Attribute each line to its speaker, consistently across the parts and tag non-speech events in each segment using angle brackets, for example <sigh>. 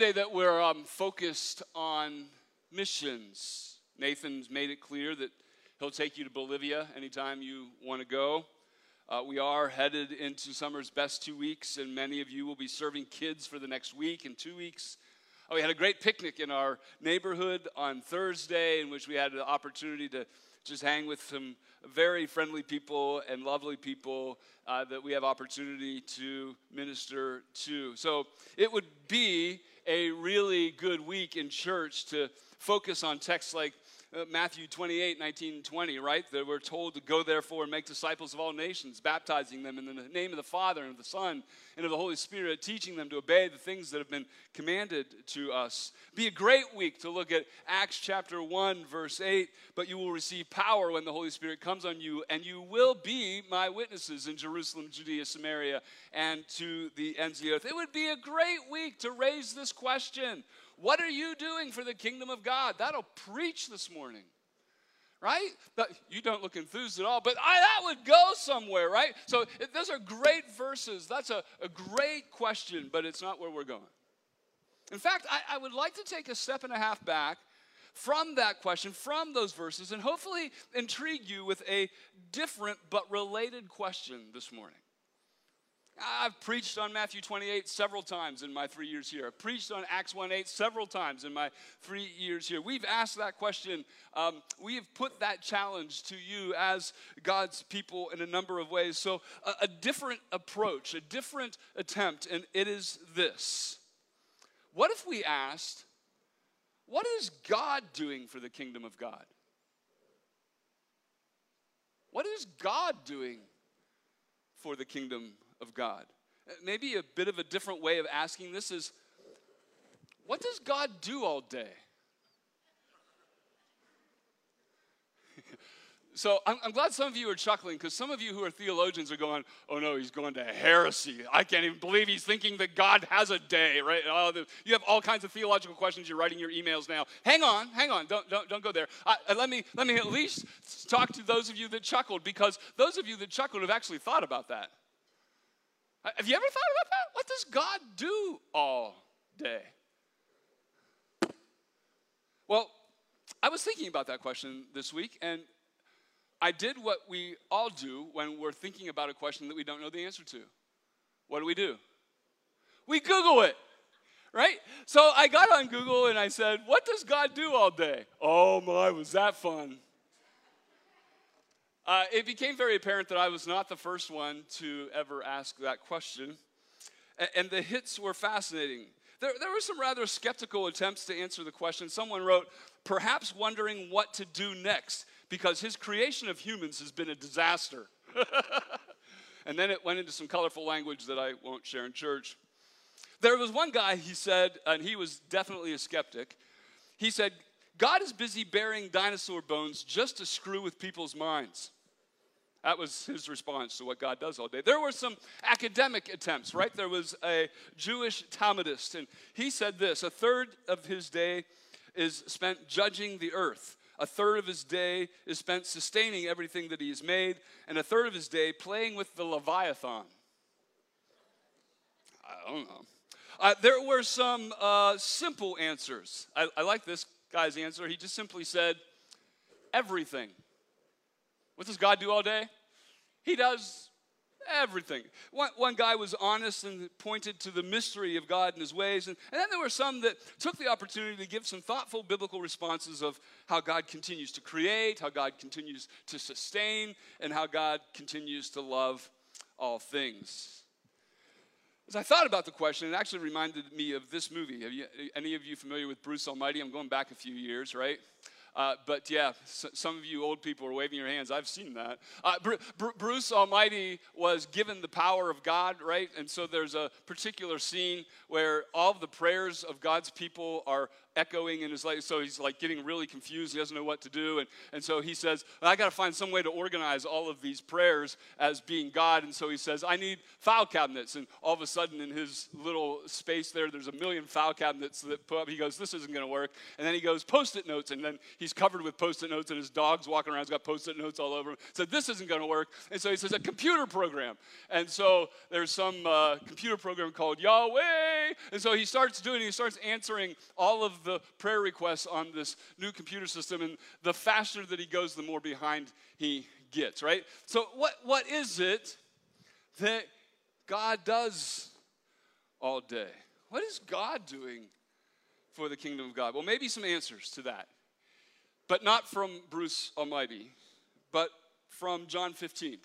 Speaker 1: Sunday that we're um, focused on missions. Nathan's made it clear that he'll take you to Bolivia anytime you want to go. Uh, we are headed into summer's best two weeks, and many of you will be serving kids for the next week and two weeks. Oh, we had a great picnic in our neighborhood on Thursday, in which we had the opportunity to just hang with some very friendly people and lovely people uh, that we have opportunity to minister to. So it would be a really good week in church to focus on texts like uh, Matthew 28, 19, 20, right? That we're told to go therefore and make disciples of all nations, baptizing them in the name of the Father and of the Son and of the Holy Spirit, teaching them to obey the things that have been commanded to us. Be a great week to look at Acts chapter 1, verse 8. But you will receive power when the Holy Spirit comes on you, and you will be my witnesses in Jerusalem, Judea, Samaria, and to the ends of the earth. It would be a great week to raise this question what are you doing for the kingdom of God? That'll preach this morning. Right? But you don't look enthused at all, but I, that would go somewhere, right? So those are great verses. That's a, a great question, but it's not where we're going. In fact, I, I would like to take a step and a half back from that question, from those verses, and hopefully intrigue you with a different but related question this morning. I've preached on Matthew 28 several times in my three years here. I've preached on Acts 1 8 several times in my three years here. We've asked that question. Um, we have put that challenge to you as God's people in a number of ways. So, a, a different approach, a different attempt, and it is this What if we asked, What is God doing for the kingdom of God? What is God doing for the kingdom of God. Maybe a bit of a different way of asking this is what does God do all day? <laughs> so I'm, I'm, glad some of you are chuckling because some of you who are theologians are going, oh no, he's going to heresy. I can't even believe he's thinking that God has a day, right? Oh, the, you have all kinds of theological questions. You're writing your emails now. Hang on, hang on. Don't, don't, don't go there. Uh, let, me, let me at least talk to those of you that chuckled because those of you that chuckled have actually thought about that. Uh, have you ever thought about that? What does God do all day? Well, I was thinking about that question this week, and I did what we all do when we're thinking about a question that we don't know the answer to. What do we do? We Google it, right? So I got on Google and I said, What does God do all day? Oh my, was that fun! Uh, it became very apparent that I was not the first one to ever ask that question. And the hits were fascinating. There, there were some rather skeptical attempts to answer the question. Someone wrote, perhaps wondering what to do next because his creation of humans has been a disaster. <laughs> and then it went into some colorful language that I won't share in church. There was one guy, he said, and he was definitely a skeptic. He said, God is busy burying dinosaur bones just to screw with people's minds. That was his response to what God does all day. There were some academic attempts, right? There was a Jewish Talmudist, and he said this a third of his day is spent judging the earth, a third of his day is spent sustaining everything that he has made, and a third of his day playing with the Leviathan. I don't know. Uh, there were some uh, simple answers. I, I like this guy's answer. He just simply said, everything. What does God do all day? He does everything. One, one guy was honest and pointed to the mystery of God and his ways. And, and then there were some that took the opportunity to give some thoughtful biblical responses of how God continues to create, how God continues to sustain, and how God continues to love all things. As I thought about the question, it actually reminded me of this movie. You, any of you familiar with Bruce Almighty? I'm going back a few years, right? Uh, but yeah, some of you old people are waving your hands. I've seen that. Uh, Br- Br- Bruce Almighty was given the power of God, right? And so there's a particular scene where all the prayers of God's people are echoing in his life. So he's like getting really confused. He doesn't know what to do. And, and so he says, I got to find some way to organize all of these prayers as being God. And so he says, I need file cabinets. And all of a sudden, in his little space there, there's a million file cabinets that put up. He goes, This isn't going to work. And then he goes, Post it notes. And then he's covered with post it notes, and his dog's walking around, he's got post it notes all over him. So this isn't going to work. And so he says, a computer program. And so there's some uh, computer program called Yahweh. And so he starts doing, he starts answering all of the prayer requests on this new computer system. And the faster that he goes, the more behind he gets, right? So, what, what is it that God does all day? What is God doing for the kingdom of God? Well, maybe some answers to that, but not from Bruce Almighty, but from John 15.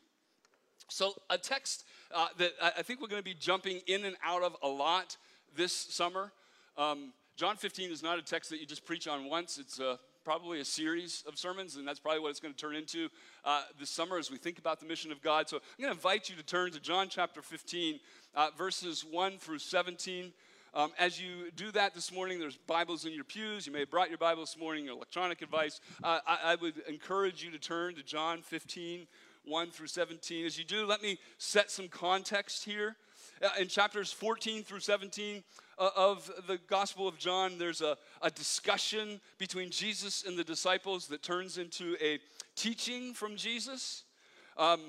Speaker 1: So, a text uh, that I think we're going to be jumping in and out of a lot this summer. Um, John 15 is not a text that you just preach on once, it's a probably a series of sermons, and that's probably what it's going to turn into uh, this summer as we think about the mission of God. So I'm going to invite you to turn to John chapter 15, uh, verses 1 through 17. Um, as you do that this morning, there's Bibles in your pews. You may have brought your Bible this morning, your electronic device. Uh, I, I would encourage you to turn to John 15, 1 through 17. As you do, let me set some context here. Uh, in chapters 14 through 17, uh, of the Gospel of John, there's a, a discussion between Jesus and the disciples that turns into a teaching from Jesus. Um,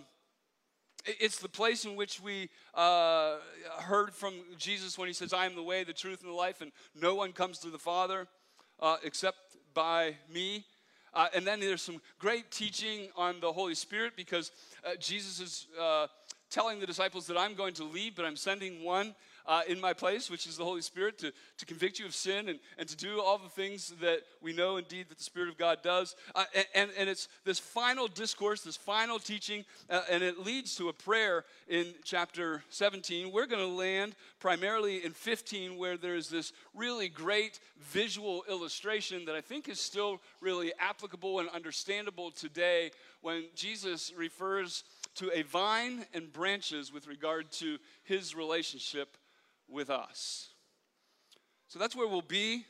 Speaker 1: it's the place in which we uh, heard from Jesus when he says, I am the way, the truth, and the life, and no one comes to the Father uh, except by me. Uh, and then there's some great teaching on the Holy Spirit because uh, Jesus is uh, telling the disciples that I'm going to leave, but I'm sending one uh, in my place, which is the Holy Spirit, to, to convict you of sin and, and to do all the things that we know indeed that the Spirit of God does. Uh, and, and it's this final discourse, this final teaching, uh, and it leads to a prayer in chapter 17. We're going to land primarily in 15, where there's this really great visual illustration that I think is still really applicable and understandable today when Jesus refers to a vine and branches with regard to his relationship with us. So that's where we'll be.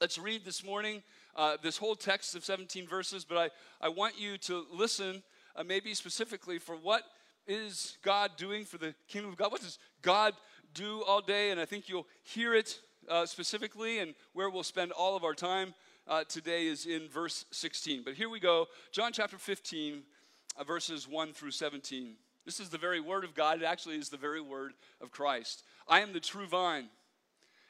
Speaker 1: Let's read this morning uh, this whole text of 17 verses, but I, I want you to listen, uh, maybe specifically, for what is God doing for the kingdom of God? What does God do all day? And I think you'll hear it uh, specifically, and where we'll spend all of our time uh, today is in verse 16. But here we go John chapter 15, uh, verses 1 through 17. This is the very word of God. It actually is the very word of Christ. I am the true vine,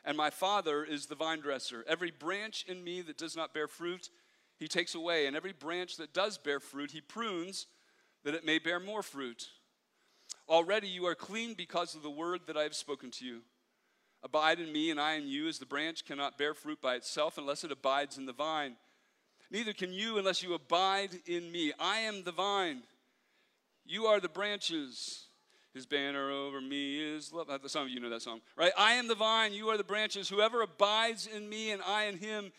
Speaker 1: and my Father is the vine dresser. Every branch in me that does not bear fruit, he takes away, and every branch that does bear fruit, he prunes that it may bear more fruit. Already you are clean because of the word that I have spoken to you. Abide in me, and I in you, as the branch cannot bear fruit by itself unless it abides in the vine. Neither can you unless you abide in me. I am the vine you are the branches. His banner over me is love. Uh, some of you know that song, right? I am the vine, you are the branches. Whoever abides in me and I in him,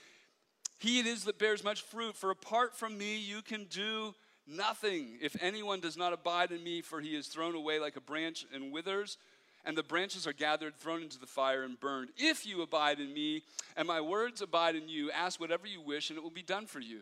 Speaker 1: he it is that bears much fruit. For apart from me, you can do nothing. If anyone does not abide in me, for he is thrown away like a branch and withers, and the branches are gathered, thrown into the fire, and burned. If you abide in me, and my words abide in you, ask whatever you wish, and it will be done for you.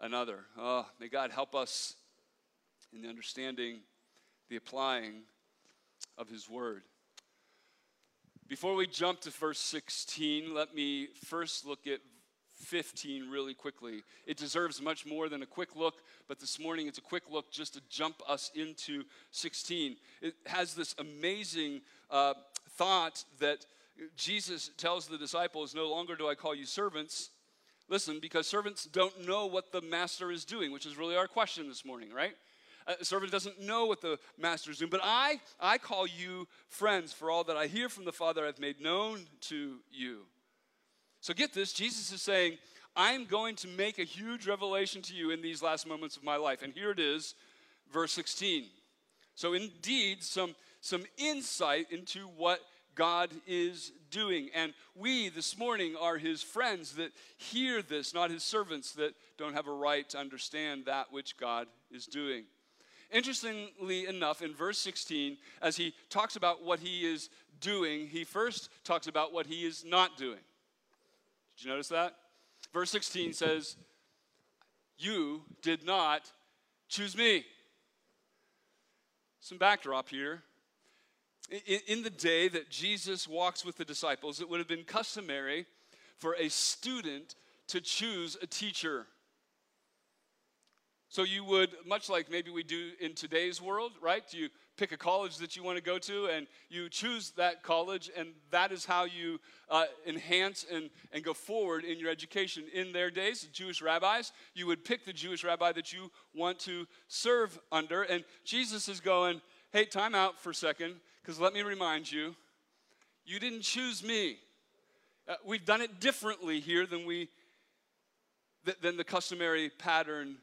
Speaker 1: another. Oh, may God help us in the understanding, the applying of His Word. Before we jump to verse 16, let me first look at 15 really quickly. It deserves much more than a quick look, but this morning it's a quick look just to jump us into 16. It has this amazing uh, thought that Jesus tells the disciples, No longer do I call you servants Listen, because servants don't know what the master is doing, which is really our question this morning, right? A servant doesn't know what the master is doing. But I, I call you friends, for all that I hear from the Father I've made known to you. So get this Jesus is saying, I'm going to make a huge revelation to you in these last moments of my life. And here it is, verse 16. So, indeed, some, some insight into what God is doing. And we this morning are his friends that hear this, not his servants that don't have a right to understand that which God is doing. Interestingly enough, in verse 16, as he talks about what he is doing, he first talks about what he is not doing. Did you notice that? Verse 16 says, You did not choose me. Some backdrop here. In, the day that Jesus walks with the disciples, it would have been customary for a student to choose a teacher. So you would, much like maybe we do in today's world, right? You pick a college that you want to go to and you choose that college, and that is how you uh, enhance and, and go forward in your education. In their days, Jewish rabbis, you would pick the Jewish rabbi that you want to serve under. And Jesus is going, hey, time out for a second, because let me remind you, you didn't choose me. Uh, we've done it differently here than we th- than the customary pattern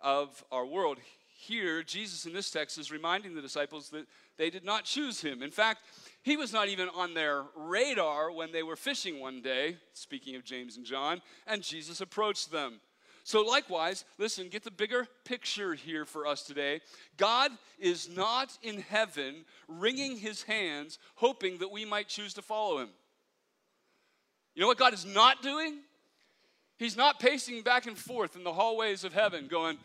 Speaker 1: of our world. Here, Jesus in this text is reminding the disciples that they did not choose him. In fact, he was not even on their radar when they were fishing one day, speaking of James and John, and Jesus approached them. So, likewise, listen, get the bigger picture here for us today. God is not in heaven wringing his hands, hoping that we might choose to follow him. You know what God is not doing? He's not pacing back and forth in the hallways of heaven going,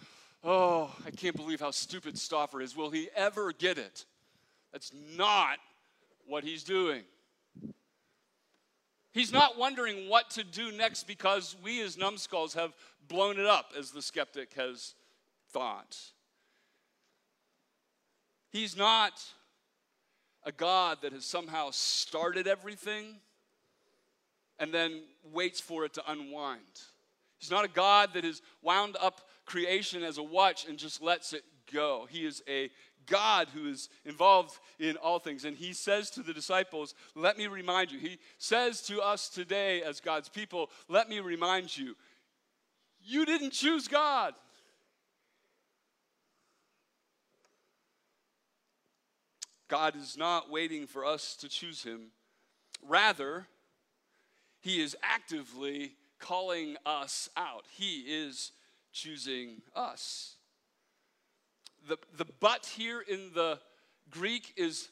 Speaker 1: Oh, I can't believe how stupid Stoffer is. Will he ever get it? That's not what he's doing. He's not wondering what to do next because we as numbskulls have blown it up, as the skeptic has thought. He's not a God that has somehow started everything and then waits for it to unwind. He's not a God that has wound up creation as a watch and just lets it go. He is a God who is involved in all things. And he says to the disciples, Let me remind you. He says to us today as God's people, Let me remind you, you didn't choose God. God is not waiting for us to choose him. Rather, he is actively calling us out. He is choosing us. The, the but here in the Greek is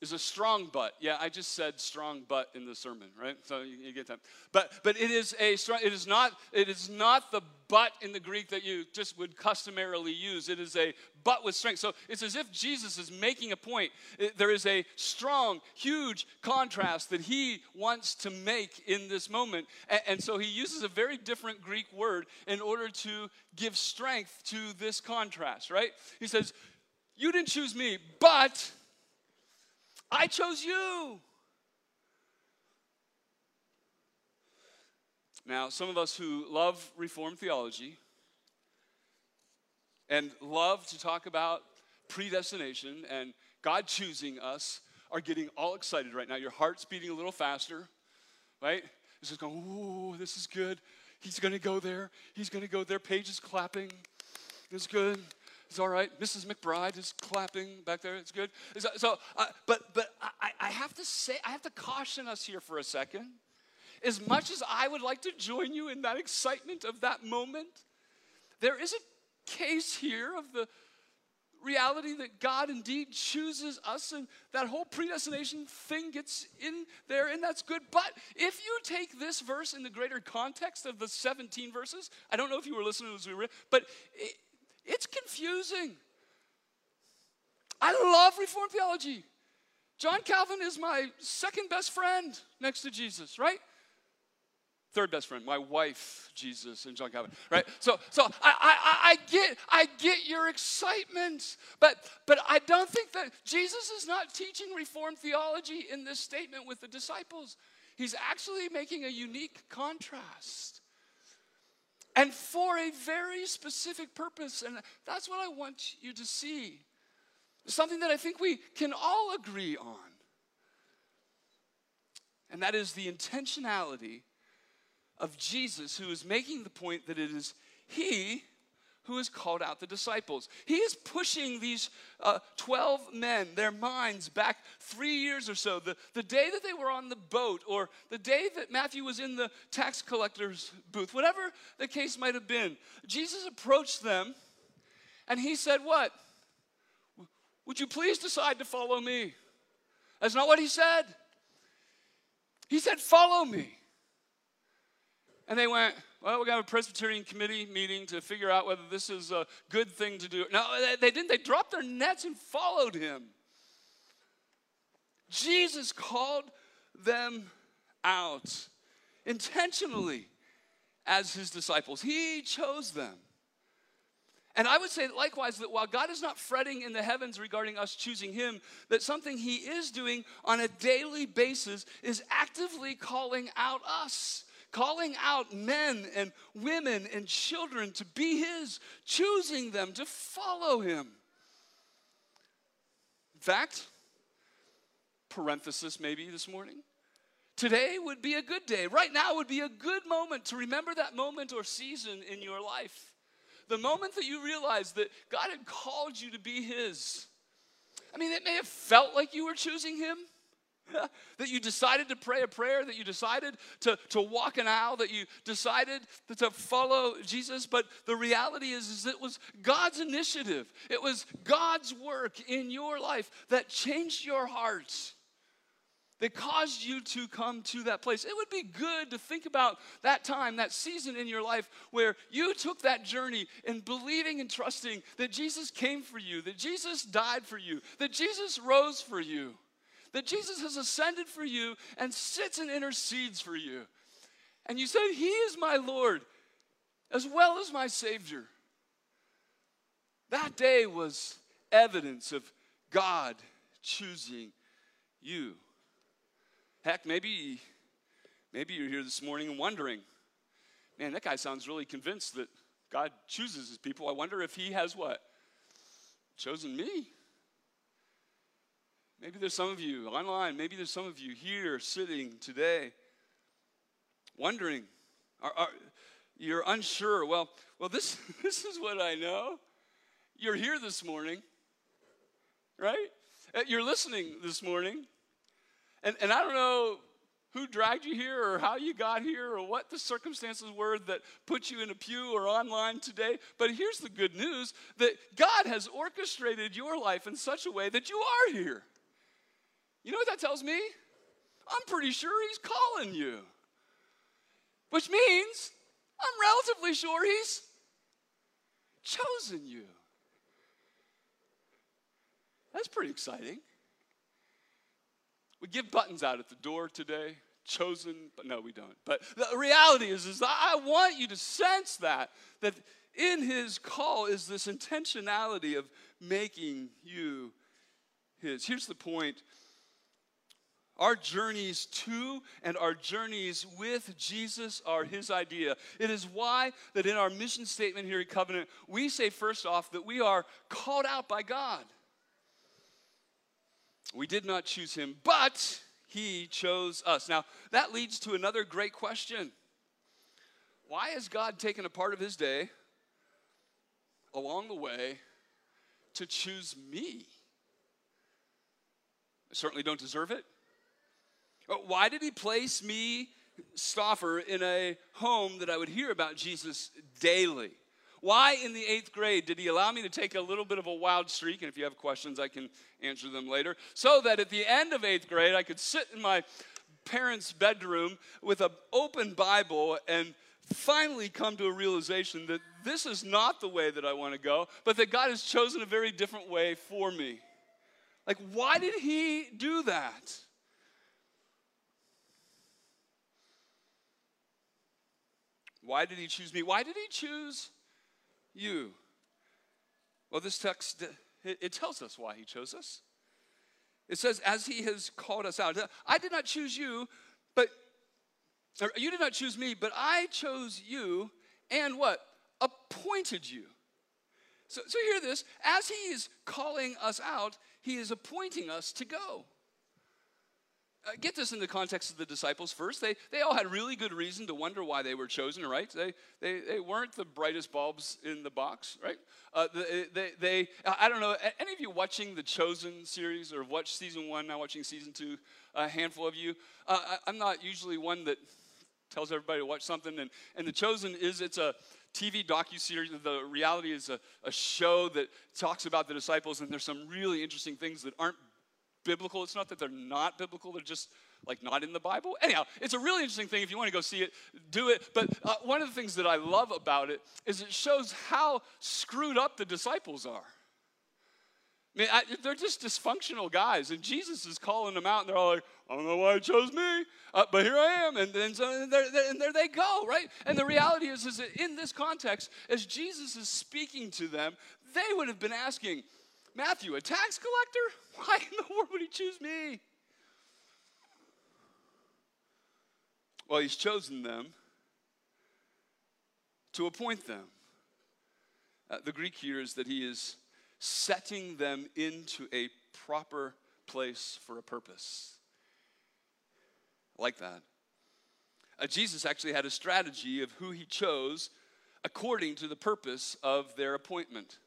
Speaker 1: is a strong but. Yeah, I just said strong but in the sermon, right? So you, you, get that. But but it is a strong. It is not. It is not the but in the Greek that you just would customarily use. It is a but with strength. So it's as if Jesus is making a point. There is a strong, huge contrast that he wants to make in this moment, and, so he uses a very different Greek word in order to give strength to this contrast. Right? He says, "You didn't choose me, but." I chose you. Now, some of us who love Reformed theology and love to talk about predestination and God choosing us are getting all excited right now. Your heart's beating a little faster, right? It's just going, ooh, this is good. He's going to go there. He's going to go there. Paige is clapping. It's good. It's all right. Mrs. McBride is clapping back there. It's good. So, uh, but but I, I have to say, I have to caution us here for a second. As much as I would like to join you in that excitement of that moment, there is a case here of the reality that God indeed chooses us and that whole predestination thing gets in there and that's good. But if you take this verse in the greater context of the 17 verses, I don't know if you were listening as we read, but it, it's confusing. I love Reformed theology. John Calvin is my second best friend next to Jesus, right? Third best friend, my wife, Jesus, and John Calvin, right? So, so I, I, I get, I get your excitement, but, but I don't think that Jesus is not teaching Reformed theology in this statement with the disciples. He's actually making a unique contrast and for a very specific purpose. And that's what I want you to see. Something that I think we can all agree on. And that is the intentionality of Jesus, who is making the point that it is He who has called out the disciples. He is pushing these uh, 12 men, their minds back three years or so, the, the day that they were on the boat, or the day that Matthew was in the tax collector's booth, whatever the case might have been. Jesus approached them and he said, What? Would you please decide to follow me? That's not what he said. He said, Follow me. And they went, well, we're going to have a Presbyterian committee meeting to figure out whether this is a good thing to do. No, they, they didn't. They dropped their nets and followed him. Jesus called them out intentionally as his disciples. He chose them. And I would say likewise that while God is not fretting in the heavens regarding us choosing him, that something he is doing on a daily basis is actively calling out us calling out men and women and children to be His, choosing them to follow Him. In fact, parenthesis maybe this morning. Today would be a good day. Right now would be a good moment to remember that moment or season in your life. The moment that you realized that God had called you to be His. I mean, it may have felt like you were choosing Him. <laughs> that you decided to pray a prayer, that you decided to, to walk an aisle, that you decided to follow Jesus. But the reality is, is it was God's initiative. It was God's work in your life that changed your heart, that caused you to come to that place. It would be good to think about that time, that season in your life where you took that journey in believing and trusting that Jesus came for you, that Jesus died for you, that Jesus rose for you that Jesus has ascended for you and sits and intercedes for you. And you say, He is my Lord as well as my Savior. That day was evidence of God choosing you. Heck, maybe, maybe you're here this morning and wondering, man, that guy sounds really convinced that God chooses his people. I wonder if he has what? Chosen me. Maybe there's some of you online, maybe there's some of you here sitting today wondering, are, are, you're unsure. Well, well, this, <laughs> this is what I know. You're here this morning, right? Uh, you're listening this morning. And, and I don't know who dragged you here or how you got here or what the circumstances were that put you in a pew or online today. But here's the good news that God has orchestrated your life in such a way that you are here. You know what that tells me? I'm pretty sure he's calling you. Which means I'm relatively sure he's chosen you. That's pretty exciting. We give buttons out at the door today, chosen, but no, we don't. But the reality is, is I want you to sense that, that in his call is this intentionality of making you his. Here's the point our journeys to and our journeys with Jesus are his idea. It is why that in our mission statement here at Covenant, we say first off that we are called out by God. We did not choose him, but he chose us. Now, that leads to another great question. Why has God taken a part of his day along the way to choose me? I certainly don't deserve it. Uh, why did he place me, Stoffer, in a home that I would hear about Jesus daily? Why in the eighth grade did he allow me to take a little bit of a wild streak? And if you have questions, I can answer them later. So that at the end of eighth grade, I could sit in my parents' bedroom with an open Bible and finally come to a realization that this is not the way that I want to go, but that God has chosen a very different way for me. Like, why did he do that? Why did he choose me? Why did he choose you? Well, this text, it tells us why he chose us. It says, as he has called us out. I did not choose you, but you did not choose me, but I chose you and what? Appointed you. So, so hear this as he is calling us out, he is appointing us to go. Uh, get this in the context of the disciples first. They, they all had really good reason to wonder why they were chosen, right? They, they, they weren't the brightest bulbs in the box, right? Uh, they, they, they, I don't know, any of you watching the Chosen series or watched season one, now watching season two, a handful of you? Uh, I, I'm not usually one that tells everybody to watch something. And, and The Chosen is, it's a TV docu-series. The reality is a, a show that talks about the disciples, and there's some really interesting things that aren't biblical. It's not that they're not biblical, they're just like not in the Bible. Anyhow, it's a really interesting thing. If you want to go see it, do it. But uh, one of the things that I love about it is it shows how screwed up the disciples are. I mean, I, they're just dysfunctional guys, and Jesus is calling them out, and they're all like, I don't know why he chose me, uh, but here I am. And then so and and there they go, right? And the reality is, is that in this context, as Jesus is speaking to them, they would have been asking, Matthew, a tax collector? <laughs> Why in the world would he choose me? Well, he's chosen them to appoint them. Uh, the Greek here is that he is setting them into a proper place for a purpose. I like that. Uh, Jesus actually had a strategy of who he chose according to the purpose of their appointment.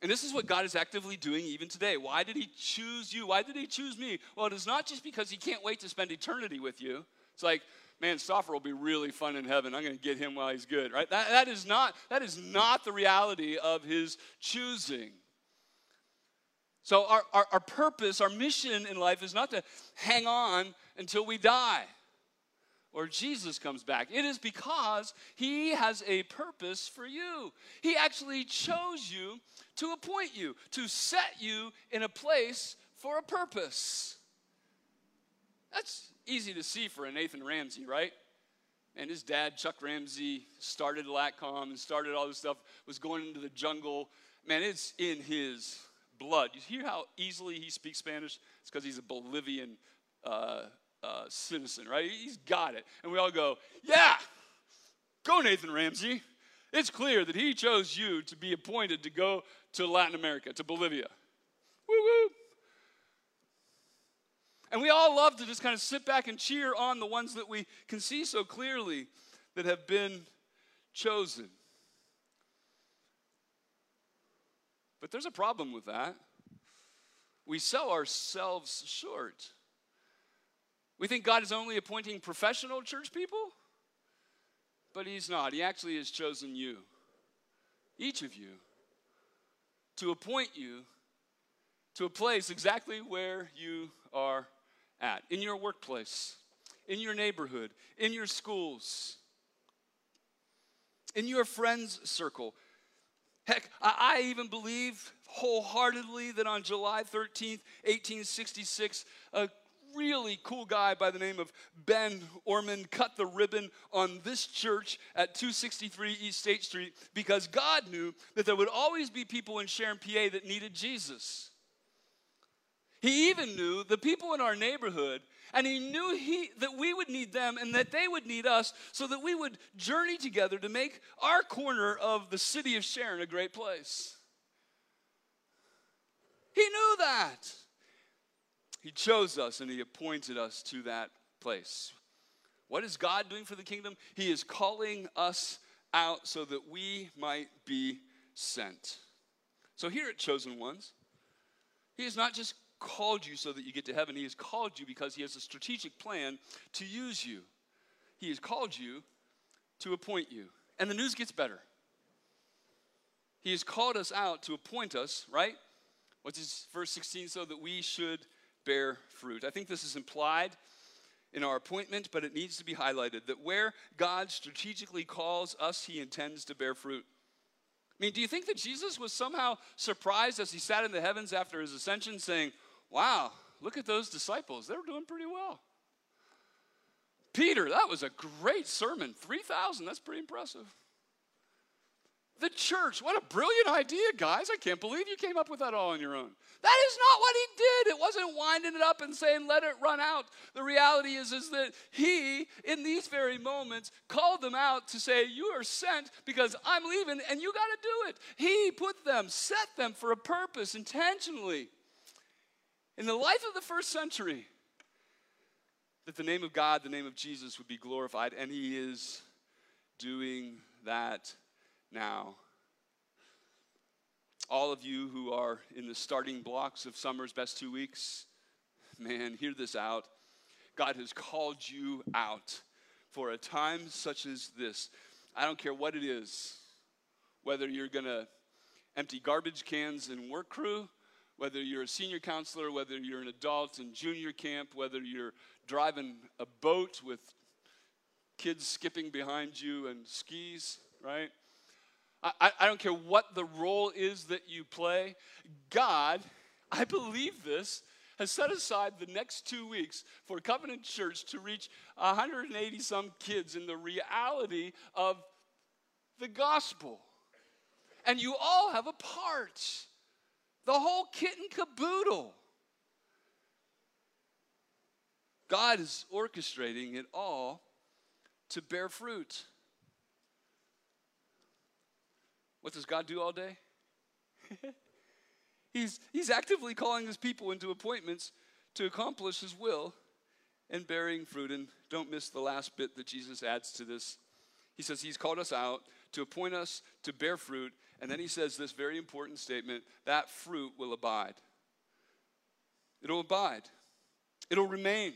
Speaker 1: And this is what God is actively doing even today. Why did He choose you? Why did He choose me? Well, it is not just because He can't wait to spend eternity with you. It's like, man, Stoffer will be really fun in heaven. I'm going to get him while he's good, right? That, that, is not, that is not the reality of His choosing. So, our, our, our purpose, our mission in life is not to hang on until we die or Jesus comes back. It is because He has a purpose for you. He actually chose you to appoint you, to set you in a place for a purpose. That's easy to see for a Nathan Ramsey, right? And his dad, Chuck Ramsey, started LATCOM and started all this stuff, was going into the jungle. Man, it's in his blood. You hear how easily he speaks Spanish? It's because he's a Bolivian uh, uh, citizen, right? He's got it. And we all go, yeah, go, Nathan Ramsey. It's clear that he chose you to be appointed to go to Latin America, to Bolivia. Woo woo. And we all love to just kind of sit back and cheer on the ones that we can see so clearly that have been chosen. But there's a problem with that. We sell ourselves short. We think God is only appointing professional church people, but He's not. He actually has chosen you, each of you, to appoint you to a place exactly where you are at in your workplace, in your neighborhood, in your schools, in your friends' circle. Heck, I even believe wholeheartedly that on July 13th, 1866, a really cool guy by the name of Ben Orman cut the ribbon on this church at 263 East State Street because God knew that there would always be people in Sharon, PA that needed Jesus. He even knew the people in our neighborhood, and he knew he, that we would need them and that they would need us so that we would journey together to make our corner of the city of Sharon a great place. He knew that. He chose us and He appointed us to that place. What is God doing for the kingdom? He is calling us out so that we might be sent. So, here at Chosen Ones, He has not just called you so that you get to heaven, He has called you because He has a strategic plan to use you. He has called you to appoint you. And the news gets better. He has called us out to appoint us, right? What's his verse 16? So that we should bear fruit. I think this is implied in our appointment, but it needs to be highlighted that where God strategically calls us, he intends to bear fruit. I mean, do you think that Jesus was somehow surprised as he sat in the heavens after his ascension, saying, Wow, look at those disciples. They were doing pretty well. Peter, that was a great sermon. 3,000, that's pretty impressive. The church. What a brilliant idea, guys. I can't believe you came up with that all on your own. That is not what he did. It wasn't winding it up and saying, let it run out. The reality is, is that he, in these very moments, called them out to say, You are sent because I'm leaving and you got to do it. He put them, set them for a purpose intentionally. In the life of the first century, that the name of God, the name of Jesus would be glorified, and he is doing that now. All of you who are in the starting blocks of summer's best two weeks, man, hear this out. God has called you out for a time such as this. I don't care what it is, whether you're going to empty garbage cans in work crew, whether you're a senior counselor, whether you're an adult in junior camp, whether you're driving a boat with kids skipping behind you and skis, right? I, I don't care what the role is that you play. God, I believe this, has set aside the next two weeks for Covenant Church to reach 180 some kids in the reality of the gospel. And you all have a part. The whole kit and caboodle. God is orchestrating it all to bear fruit. What does God do all day? <laughs> he's, he's actively calling his people into appointments to accomplish his will and bearing fruit. And don't miss the last bit that Jesus adds to this. He says he's called us out to appoint us to bear fruit. And then he says this very important statement that fruit will abide. It'll abide, it'll remain.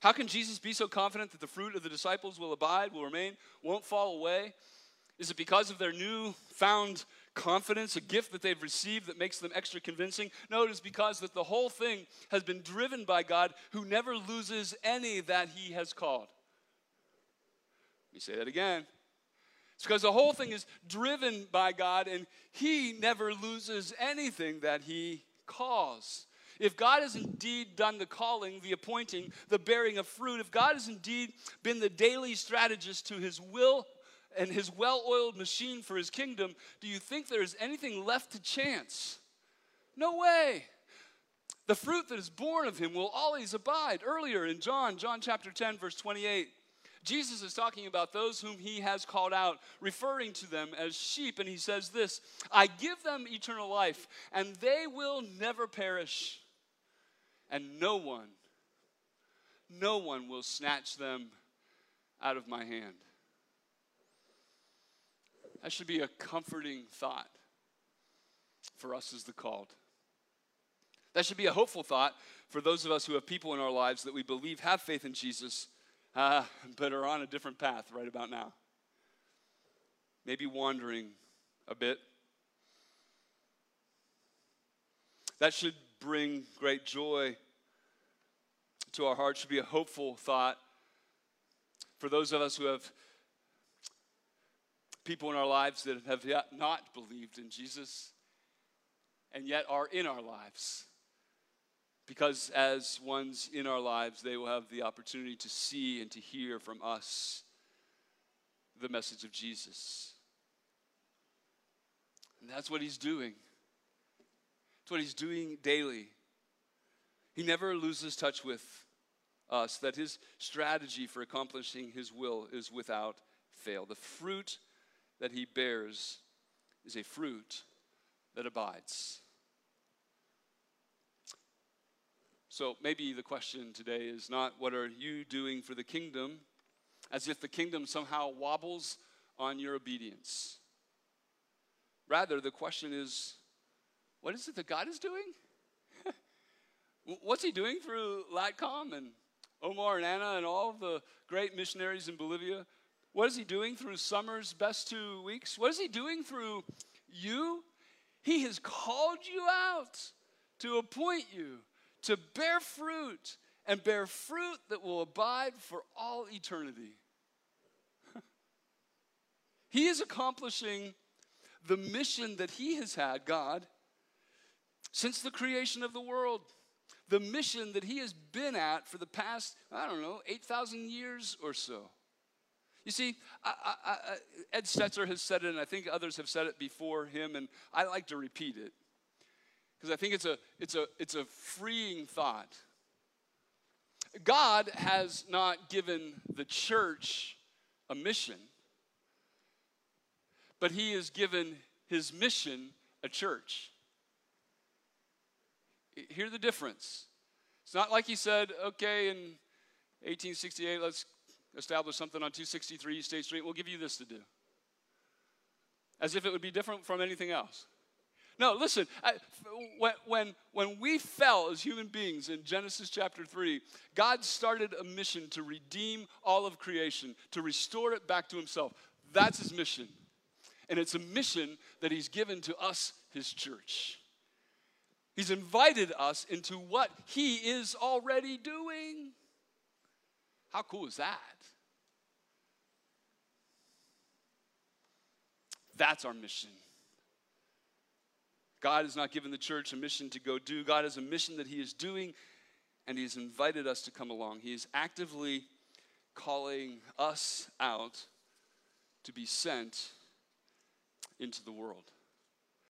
Speaker 1: How can Jesus be so confident that the fruit of the disciples will abide, will remain, won't fall away? Is it because of their new found confidence, a gift that they've received that makes them extra convincing? No, it is because that the whole thing has been driven by God who never loses any that he has called. Let me say that again. It's because the whole thing is driven by God and he never loses anything that he calls. If God has indeed done the calling, the appointing, the bearing of fruit, if God has indeed been the daily strategist to his will and his well oiled machine for his kingdom, do you think there is anything left to chance? No way. The fruit that is born of him will always abide. Earlier in John, John chapter 10, verse 28, Jesus is talking about those whom he has called out, referring to them as sheep, and he says this I give them eternal life, and they will never perish, and no one, no one will snatch them out of my hand. That should be a comforting thought for us as the called. That should be a hopeful thought for those of us who have people in our lives that we believe have faith in Jesus, uh, but are on a different path right about now. Maybe wandering a bit. That should bring great joy to our hearts, should be a hopeful thought for those of us who have people in our lives that have yet not believed in Jesus and yet are in our lives. Because as ones in our lives, they will have the opportunity to see and to hear from us the message of Jesus. And that's what he's doing. It's what he's doing daily. He never loses touch with us, that his strategy for accomplishing his will is without fail. The fruit that he bears is a fruit that abides. So maybe the question today is not what are you doing for the kingdom, as if the kingdom somehow wobbles on your obedience. Rather, the question is what is it that God is doing? <laughs> What's he doing through Latcom and Omar and Anna and all the great missionaries in Bolivia? What is he doing through summer's best two weeks? What is he doing through you? He has called you out to appoint you to bear fruit and bear fruit that will abide for all eternity. <laughs> he is accomplishing the mission that he has had, God, since the creation of the world. The mission that he has been at for the past, I don't know, 8,000 years or so. You see, I, I, I, Ed Stetzer has said it, and I think others have said it before him, and I like to repeat it because I think it's a, it's, a, it's a freeing thought. God has not given the church a mission, but He has given His mission a church. Hear the difference. It's not like He said, okay, in 1868, let's establish something on 263 State Street. We'll give you this to do. As if it would be different from anything else. No, listen, I, when, when, when we fell as human beings in Genesis chapter 3, God started a mission to redeem all of creation, to restore it back to Himself. That's His mission. And it's a mission that He's given to us, His church. He's invited us into what He is already doing. How cool is that? That's our mission. God has not given the church a mission to go do. God has a mission that He is doing, and He has invited us to come along. He is actively calling us out to be sent into the world.